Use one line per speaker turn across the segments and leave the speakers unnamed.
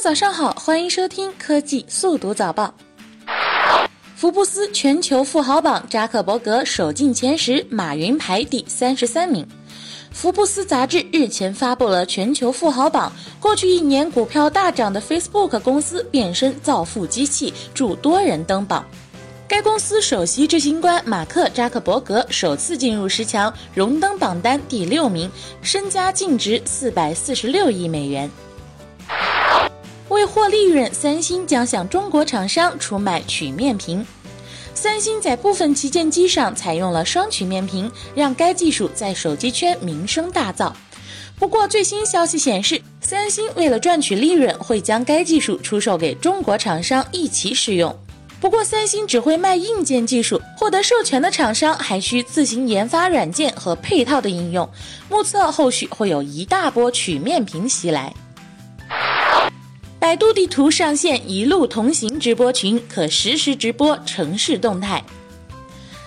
早上好，欢迎收听科技速读早报。福布斯全球富豪榜，扎克伯格首进前十，马云排第三十三名。福布斯杂志日前发布了全球富豪榜，过去一年股票大涨的 Facebook 公司变身造富机器，助多人登榜。该公司首席执行官马克·扎克伯格首次进入十强，荣登榜单第六名，身家净值四百四十六亿美元。为获利润，三星将向中国厂商出卖曲面屏。三星在部分旗舰机上采用了双曲面屏，让该技术在手机圈名声大噪。不过，最新消息显示，三星为了赚取利润，会将该技术出售给中国厂商一起使用。不过，三星只会卖硬件技术，获得授权的厂商还需自行研发软件和配套的应用。目测后续会有一大波曲面屏袭来。百度地图上线一路同行直播群，可实时直播城市动态。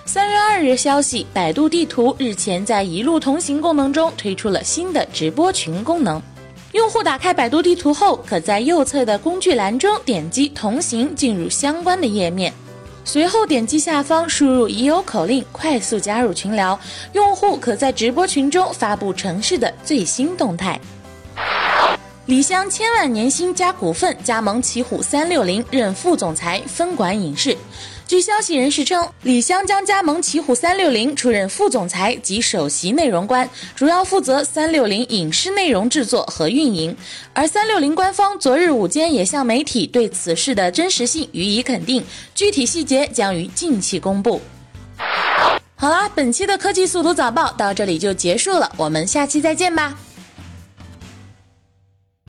三月二日消息，百度地图日前在一路同行功能中推出了新的直播群功能。用户打开百度地图后，可在右侧的工具栏中点击“同行”进入相关的页面，随后点击下方输入已有口令，快速加入群聊。用户可在直播群中发布城市的最新动态。李湘千万年薪加股份加盟奇虎三六零，任副总裁，分管影视。据消息人士称，李湘将加盟奇虎三六零，出任副总裁及首席内容官，主要负责三六零影视内容制作和运营。而三六零官方昨日午间也向媒体对此事的真实性予以肯定，具体细节将于近期公布。好啦，本期的科技速读早报到这里就结束了，我们下期再见吧。